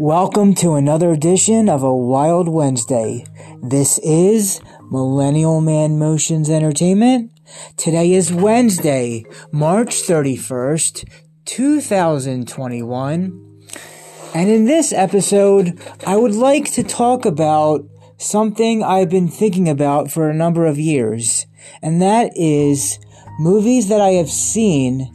Welcome to another edition of a Wild Wednesday. This is Millennial Man Motions Entertainment. Today is Wednesday, March 31st, 2021. And in this episode, I would like to talk about something I've been thinking about for a number of years. And that is movies that I have seen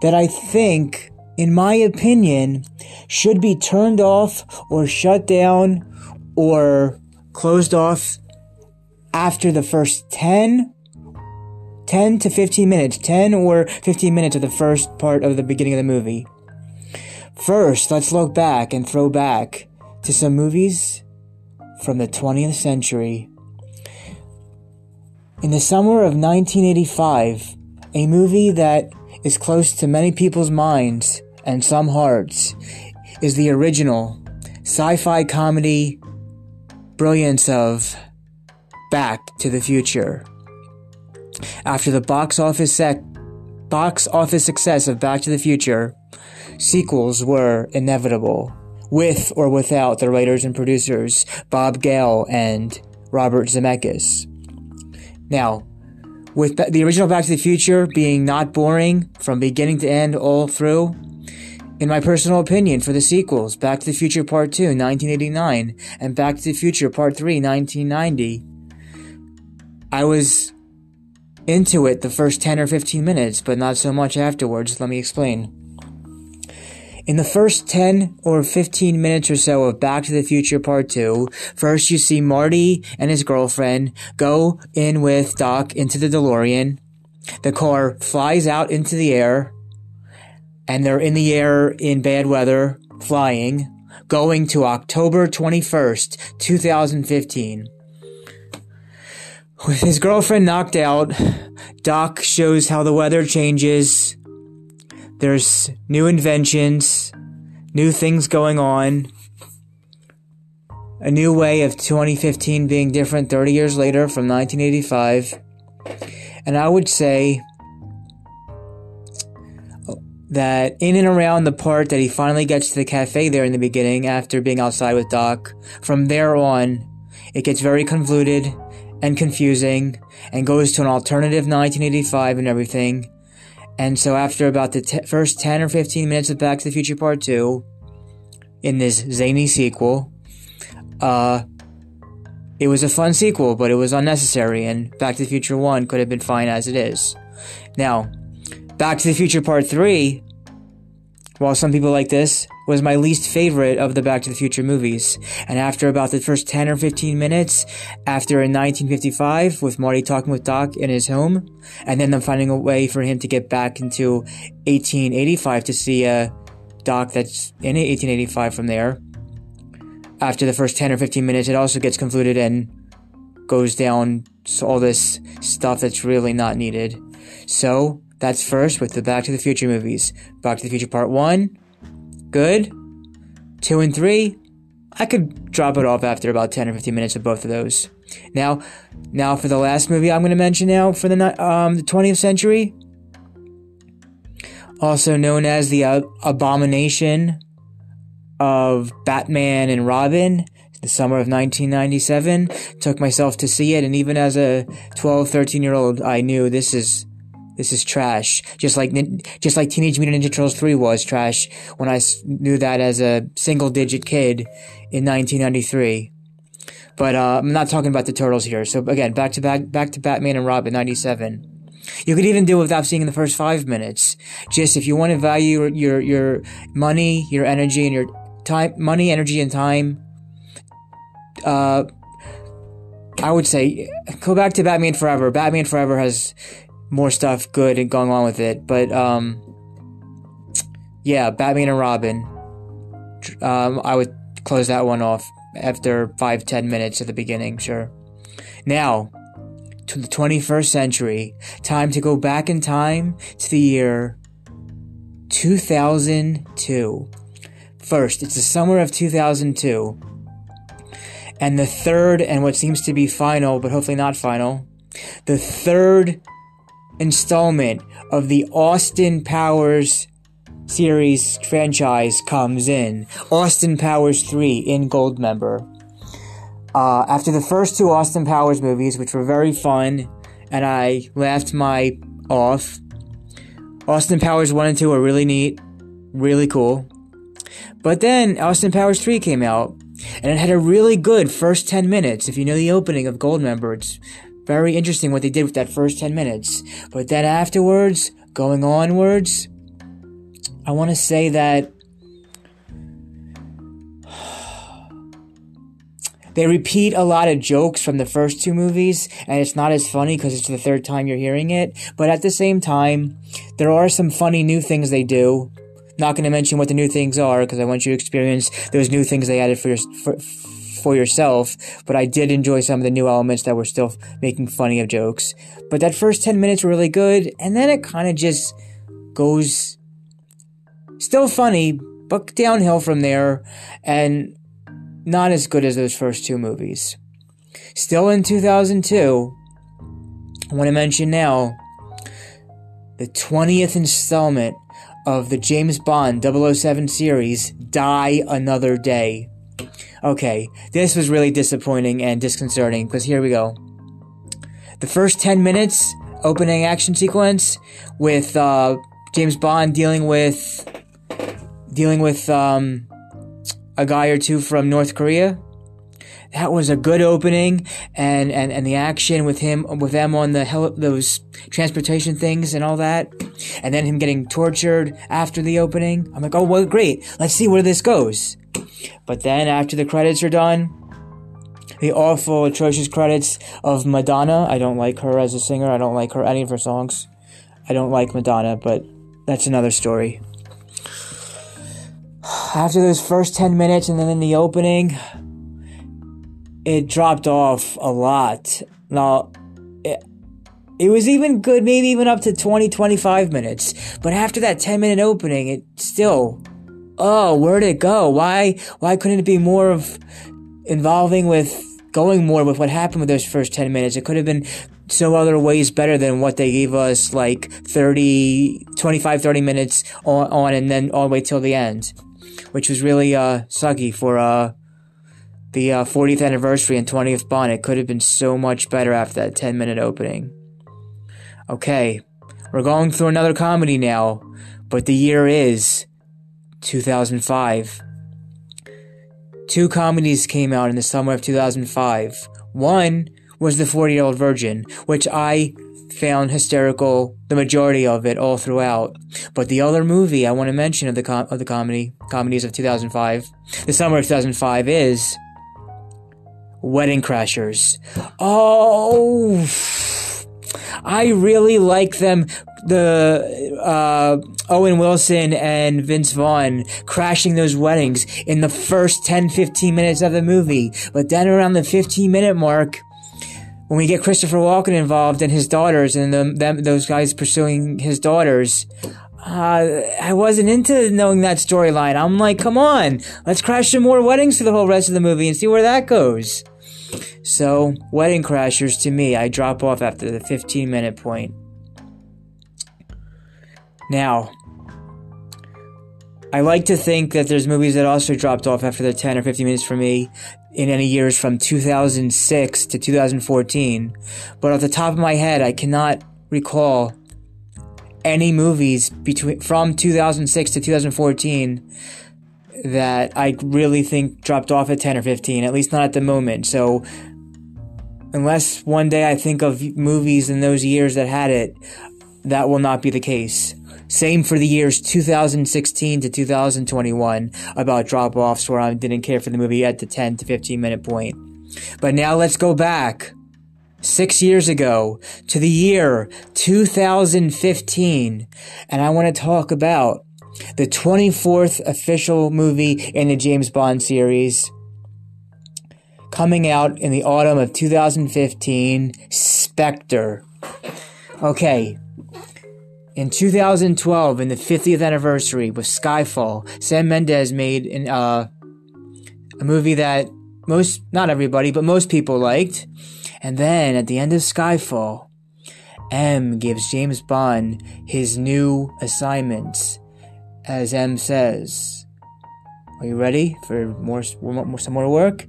that I think in my opinion, should be turned off or shut down or closed off after the first 10, 10 to 15 minutes, 10 or 15 minutes of the first part of the beginning of the movie. First, let's look back and throw back to some movies from the 20th century. In the summer of 1985, a movie that is close to many people's minds and some hearts is the original sci-fi comedy brilliance of Back to the Future. After the box office sec- box office success of Back to the Future, sequels were inevitable, with or without the writers and producers Bob Gale and Robert Zemeckis. Now, with the original Back to the Future being not boring from beginning to end all through, in my personal opinion, for the sequels, Back to the Future Part 2, 1989, and Back to the Future Part 3, 1990, I was into it the first 10 or 15 minutes, but not so much afterwards. Let me explain. In the first 10 or 15 minutes or so of Back to the Future Part 2, first you see Marty and his girlfriend go in with Doc into the DeLorean. The car flies out into the air and they're in the air in bad weather, flying, going to October 21st, 2015. With his girlfriend knocked out, Doc shows how the weather changes. There's new inventions, new things going on, a new way of 2015 being different 30 years later from 1985. And I would say that in and around the part that he finally gets to the cafe there in the beginning after being outside with Doc, from there on, it gets very convoluted and confusing and goes to an alternative 1985 and everything. And so after about the t- first 10 or 15 minutes of Back to the Future Part 2, in this zany sequel, uh, it was a fun sequel, but it was unnecessary, and Back to the Future 1 could have been fine as it is. Now, Back to the Future Part 3, while some people like this, was my least favorite of the Back to the Future movies. And after about the first 10 or 15 minutes, after in 1955, with Marty talking with Doc in his home, and then them finding a way for him to get back into 1885 to see a uh, Doc that's in 1885 from there. After the first 10 or 15 minutes, it also gets convoluted and goes down all this stuff that's really not needed. So, that's first with the Back to the Future movies. Back to the Future Part 1, good. 2 and 3, I could drop it off after about 10 or 15 minutes of both of those. Now, now for the last movie I'm going to mention now for the um, the 20th century, also known as the uh, Abomination of Batman and Robin, the summer of 1997. Took myself to see it, and even as a 12, 13 year old, I knew this is this is trash. Just like just like Teenage Mutant Ninja Turtles 3 was trash when I knew that as a single digit kid in 1993. But uh, I'm not talking about the Turtles here. So again, back to back back to Batman and Robin 97. You could even do it without seeing the first five minutes. Just if you want to value your your money, your energy, and your time, money, energy, and time. Uh, I would say go back to Batman Forever. Batman Forever has more stuff good and going on with it. But um, yeah, Batman and Robin. Um, I would close that one off after five ten minutes at the beginning. Sure. Now, to the 21st century, time to go back in time to the year 2002. First, it's the summer of 2002. And the third, and what seems to be final, but hopefully not final, the third installment of the Austin Powers series franchise comes in. Austin Powers 3 in Goldmember. Uh, after the first two Austin Powers movies, which were very fun, and I laughed my off, Austin Powers 1 and 2 were really neat, really cool. But then Austin Powers 3 came out, and it had a really good first 10 minutes. If you know the opening of Goldmember, it's very interesting what they did with that first 10 minutes. But then afterwards, going onwards, I want to say that they repeat a lot of jokes from the first two movies, and it's not as funny because it's the third time you're hearing it. But at the same time, there are some funny new things they do. Not going to mention what the new things are because I want you to experience those new things they added for, your, for for yourself. But I did enjoy some of the new elements that were still making funny of jokes. But that first ten minutes were really good, and then it kind of just goes still funny, but downhill from there, and not as good as those first two movies. Still in 2002, I want to mention now the 20th installment of the James Bond 007 series, Die Another Day. Okay, this was really disappointing and disconcerting because here we go. The first 10 minutes, opening action sequence with uh, James Bond dealing with dealing with um, a guy or two from North Korea. That was a good opening, and, and, and the action with him with them on the hel- those transportation things and all that, and then him getting tortured after the opening. I'm like, oh well, great. Let's see where this goes. But then after the credits are done, the awful, atrocious credits of Madonna. I don't like her as a singer. I don't like her any of her songs. I don't like Madonna, but that's another story after those first 10 minutes and then in the opening, it dropped off a lot. Now, it, it was even good, maybe even up to 20, 25 minutes. But after that 10 minute opening, it still, oh, where'd it go? Why, why couldn't it be more of involving with going more with what happened with those first 10 minutes? It could have been so other ways better than what they gave us like 30, 25, 30 minutes on, on and then all the way till the end which was really uh, sucky for uh, the uh, 40th anniversary and 20th Bond. It could have been so much better after that 10 minute opening. Okay, we're going through another comedy now, but the year is 2005. Two comedies came out in the summer of 2005. One was The 40 Year Old Virgin, which I found hysterical the majority of it all throughout. But the other movie I want to mention of the com- of the comedy comedies of 2005, the summer of 2005 is Wedding Crashers. Oh, I really like them. The uh, Owen Wilson and Vince Vaughn crashing those weddings in the first 10 15 minutes of the movie. But then around the 15 minute mark, when we get Christopher Walken involved and his daughters and the, them, those guys pursuing his daughters, uh, I wasn't into knowing that storyline. I'm like, come on, let's crash some more weddings for the whole rest of the movie and see where that goes. So, Wedding Crashers to me, I drop off after the 15 minute point. Now, I like to think that there's movies that also dropped off after the 10 or 15 minutes for me in any years from 2006 to 2014, but off the top of my head, I cannot recall any movies between from 2006 to 2014 that I really think dropped off at 10 or 15, at least not at the moment. So, unless one day I think of movies in those years that had it, that will not be the case. Same for the years 2016 to 2021 about drop offs where I didn't care for the movie at the 10 to 15 minute point. But now let's go back six years ago to the year 2015. And I want to talk about the 24th official movie in the James Bond series coming out in the autumn of 2015 Spectre. Okay, in 2012, in the 50th anniversary with Skyfall, Sam Mendes made an, uh, a movie that most, not everybody, but most people liked. And then at the end of Skyfall, M gives James Bond his new assignments. As M says, Are you ready for more, more some more work?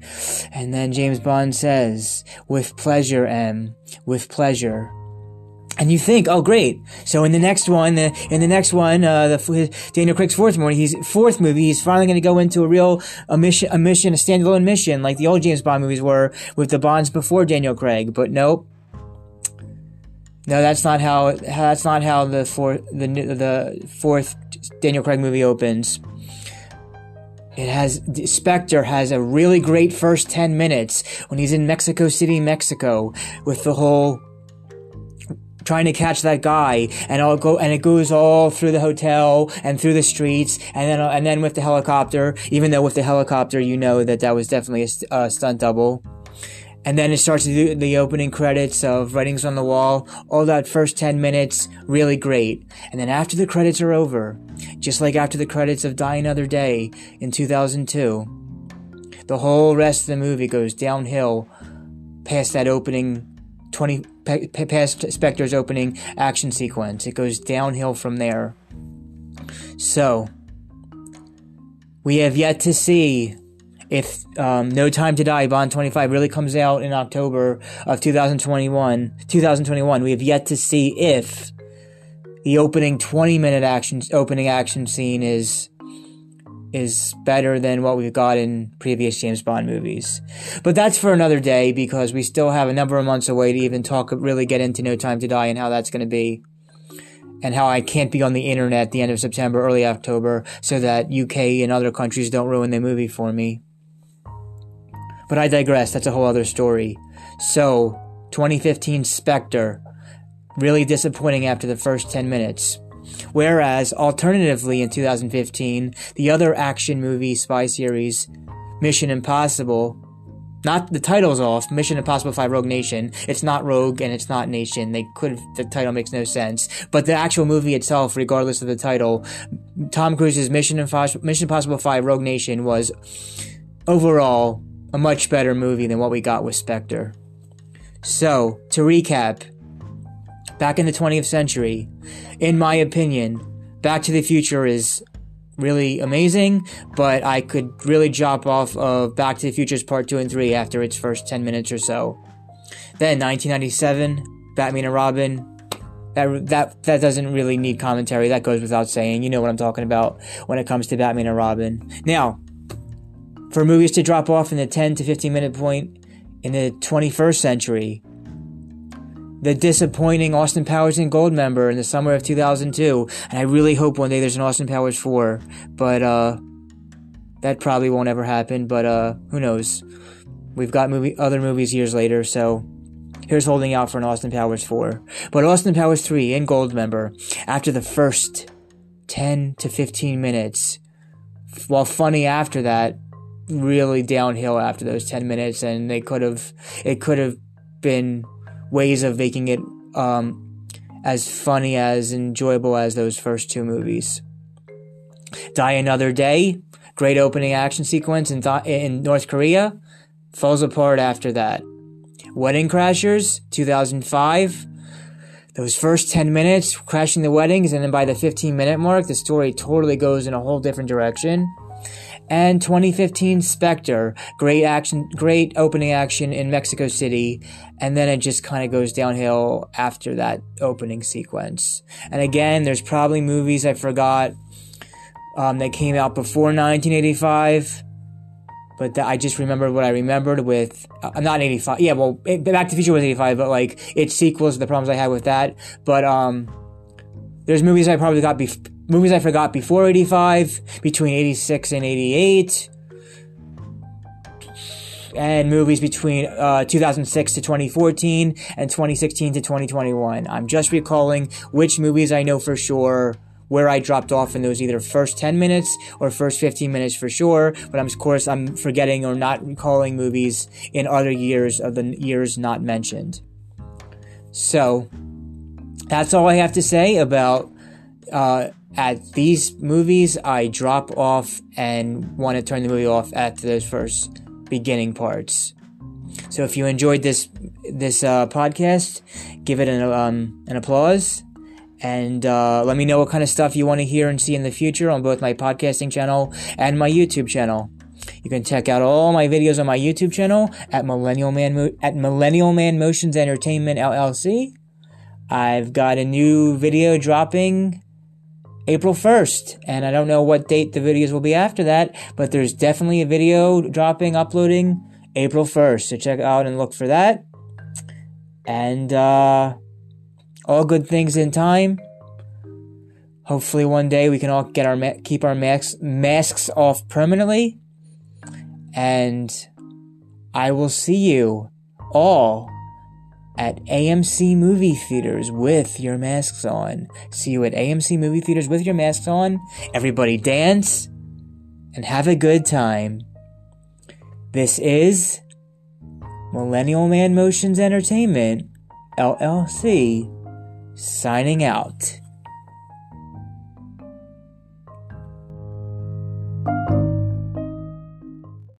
And then James Bond says, With pleasure, M, with pleasure. And you think, oh, great. So in the next one, the, in the next one, uh, the Daniel Craig's fourth movie, he's fourth movie, he's finally going to go into a real a mission, a mission, a standalone mission, like the old James Bond movies were with the Bonds before Daniel Craig. But nope, no, that's not how. That's not how the fourth the the fourth Daniel Craig movie opens. It has Spectre has a really great first ten minutes when he's in Mexico City, Mexico, with the whole trying to catch that guy and all go and it goes all through the hotel and through the streets and then and then with the helicopter even though with the helicopter you know that that was definitely a, a stunt double and then it starts do the opening credits of Writing's on the Wall. All that first 10 minutes, really great. And then after the credits are over, just like after the credits of Die Another Day in 2002, the whole rest of the movie goes downhill past that opening 20, past Spectre's opening action sequence. It goes downhill from there. So, we have yet to see if um, No Time to Die Bond 25 really comes out in October of 2021, 2021, we have yet to see if the opening 20 minute action opening action scene is is better than what we've got in previous James Bond movies. But that's for another day because we still have a number of months away to even talk really get into No Time to Die and how that's going to be and how I can't be on the internet the end of September, early October, so that UK and other countries don't ruin the movie for me. But I digress, that's a whole other story. So, 2015 Spectre, really disappointing after the first 10 minutes. Whereas, alternatively, in 2015, the other action movie spy series, Mission Impossible, not the title's off, Mission Impossible 5 Rogue Nation. It's not Rogue and it's not Nation. They could, the title makes no sense. But the actual movie itself, regardless of the title, Tom Cruise's Mission Impossible, Mission Impossible 5 Rogue Nation was overall a much better movie than what we got with Spectre. So, to recap, back in the 20th century, in my opinion, Back to the Future is really amazing, but I could really drop off of Back to the Future's Part 2 and 3 after its first 10 minutes or so. Then 1997, Batman and Robin. That, that that doesn't really need commentary. That goes without saying. You know what I'm talking about when it comes to Batman and Robin. Now, for movies to drop off in the 10 to 15 minute point in the 21st century. The disappointing Austin Powers and Goldmember in the summer of 2002, and I really hope one day there's an Austin Powers 4, but uh, that probably won't ever happen. But uh, who knows? We've got movie other movies years later, so here's holding out for an Austin Powers 4. But Austin Powers 3 and Goldmember, after the first 10 to 15 minutes, while funny after that, really downhill after those 10 minutes and they could have it could have been ways of making it um, as funny as enjoyable as those first two movies. Die another day great opening action sequence in, th- in north korea falls apart after that. Wedding crashers 2005 those first 10 minutes crashing the weddings and then by the 15 minute mark the story totally goes in a whole different direction and 2015 Spectre, great action, great opening action in Mexico City, and then it just kind of goes downhill after that opening sequence. And again, there's probably movies I forgot um, that came out before 1985 but I just remembered what I remembered with uh, not 85. Yeah, well, it, Back to the Future was 85, but like its sequels, the problems I had with that. But um, there's movies I probably got bef- movies I forgot before 85, between 86 and 88, and movies between uh, 2006 to 2014 and 2016 to 2021. I'm just recalling which movies I know for sure where I dropped off in those either first 10 minutes or first 15 minutes for sure, but I'm, of course I'm forgetting or not recalling movies in other years of the years not mentioned. So, that's all I have to say about uh, at these movies, I drop off and want to turn the movie off at those first beginning parts. So if you enjoyed this this uh, podcast, give it an um, an applause, And uh, let me know what kind of stuff you want to hear and see in the future on both my podcasting channel and my YouTube channel. You can check out all my videos on my YouTube channel at Millennial Man Mo- at Millennial Man Motions Entertainment LLC. I've got a new video dropping April 1st, and I don't know what date the videos will be after that, but there's definitely a video dropping, uploading April 1st. So check out and look for that. And uh, all good things in time. Hopefully, one day we can all get our ma- keep our masks masks off permanently. And I will see you all at AMC movie theaters with your masks on. See you at AMC movie theaters with your masks on. Everybody dance and have a good time. This is Millennial Man Motions Entertainment, LLC, signing out.